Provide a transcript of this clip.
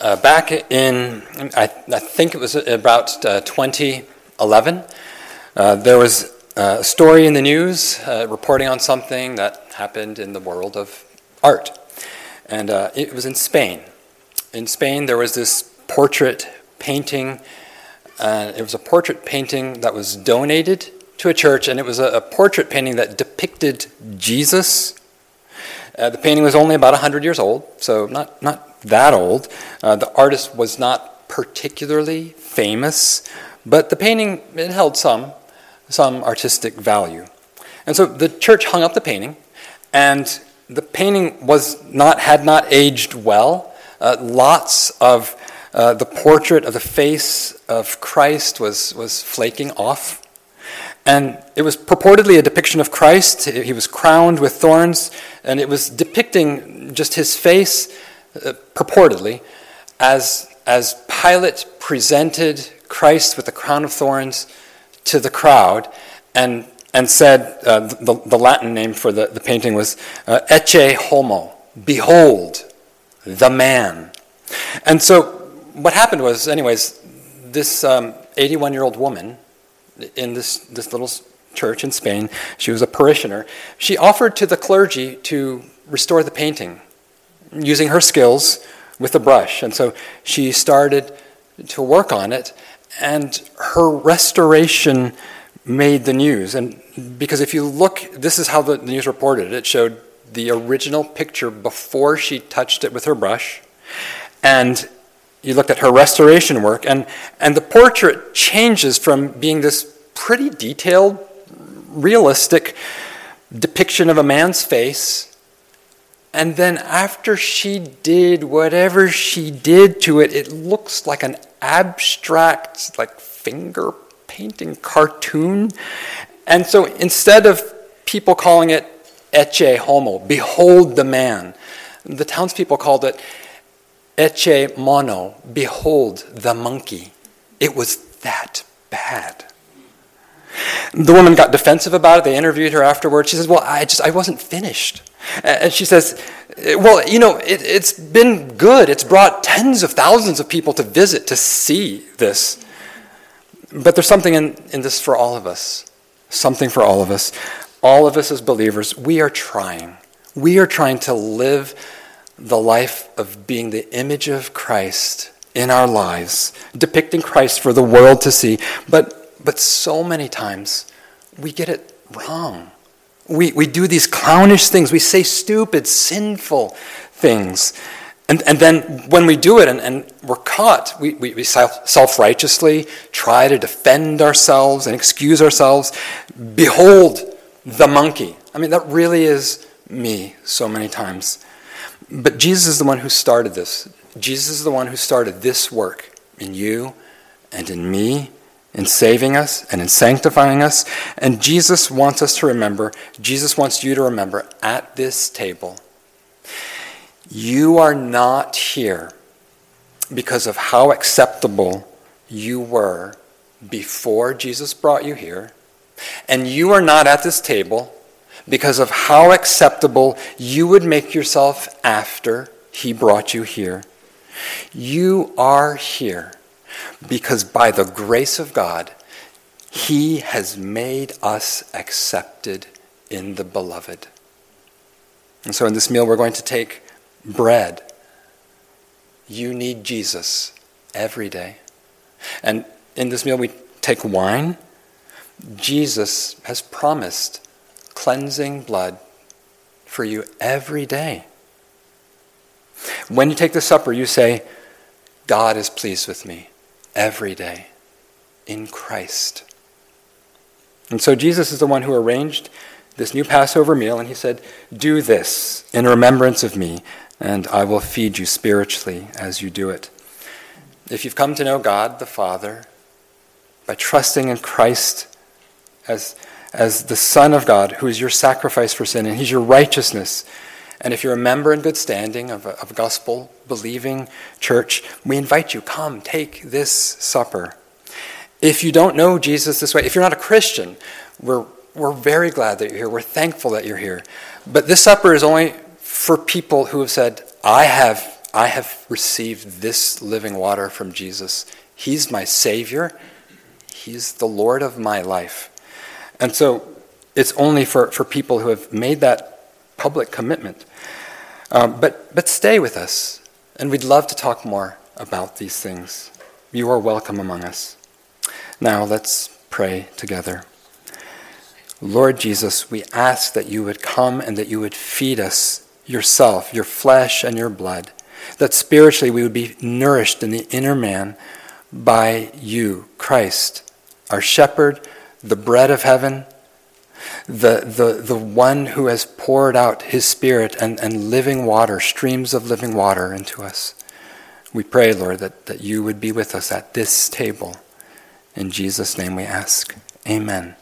Uh, back in, I, I, think it was about uh, 2011, uh, there was a story in the news uh, reporting on something that happened in the world of art. And uh, it was in Spain. In Spain, there was this portrait painting. Uh, it was a portrait painting that was donated to a church, and it was a, a portrait painting that depicted Jesus. the painting was only about 100 years old, so not, not that old. Uh, the artist was not particularly famous, but the painting it held some some artistic value. And so the church hung up the painting, and the painting was not had not aged well. Uh, lots of uh, the portrait of the face of Christ was was flaking off. And it was purportedly a depiction of Christ. He was crowned with thorns, and it was depicting just his face purportedly, as, as Pilate presented Christ with the crown of thorns to the crowd and, and said, uh, the, the Latin name for the, the painting was uh, Ecce Homo, behold the man. And so what happened was, anyways, this 81 um, year old woman in this, this little church in Spain, she was a parishioner, she offered to the clergy to restore the painting using her skills with a brush. And so she started to work on it, and her restoration made the news. And because if you look, this is how the news reported it. Showed the original picture before she touched it with her brush, and you looked at her restoration work, and, and the portrait changes from being this pretty detailed, realistic depiction of a man's face and then after she did whatever she did to it, it looks like an abstract, like finger painting cartoon. And so instead of people calling it Ecce Homo, behold the man, the townspeople called it Ecce Mono, behold the monkey. It was that bad. The woman got defensive about it. They interviewed her afterwards. She says, Well, I just I wasn't finished. And she says, Well, you know, it, it's been good. It's brought tens of thousands of people to visit to see this. But there's something in, in this for all of us. Something for all of us. All of us as believers, we are trying. We are trying to live the life of being the image of Christ in our lives, depicting Christ for the world to see. But but so many times we get it wrong. We, we do these clownish things. We say stupid, sinful things. And, and then when we do it and, and we're caught, we, we, we self righteously try to defend ourselves and excuse ourselves. Behold the monkey. I mean, that really is me so many times. But Jesus is the one who started this. Jesus is the one who started this work in you and in me in saving us and in sanctifying us. And Jesus wants us to remember, Jesus wants you to remember at this table, you are not here because of how acceptable you were before Jesus brought you here. And you are not at this table because of how acceptable you would make yourself after he brought you here. You are here because by the grace of God, He has made us accepted in the beloved. And so in this meal, we're going to take bread. You need Jesus every day. And in this meal, we take wine. Jesus has promised cleansing blood for you every day. When you take the supper, you say, God is pleased with me every day in Christ. And so Jesus is the one who arranged this new Passover meal, and he said, Do this in remembrance of me, and I will feed you spiritually as you do it. If you've come to know God the Father by trusting in Christ as, as the Son of God, who is your sacrifice for sin, and He's your righteousness, and if you're a member in good standing of a, of gospel believing church, we invite you come, take this supper. If you don't know Jesus this way, if you're not a Christian, we're, we're very glad that you're here. We're thankful that you're here. But this supper is only for people who have said, I have I have received this living water from Jesus. He's my Savior, He's the Lord of my life. And so it's only for, for people who have made that public commitment. Um, but, but stay with us, and we'd love to talk more about these things. You are welcome among us. Now let's pray together. Lord Jesus, we ask that you would come and that you would feed us yourself, your flesh and your blood, that spiritually we would be nourished in the inner man by you, Christ, our shepherd, the bread of heaven, the, the, the one who has poured out his spirit and, and living water, streams of living water into us. We pray, Lord, that, that you would be with us at this table. In Jesus' name we ask. Amen.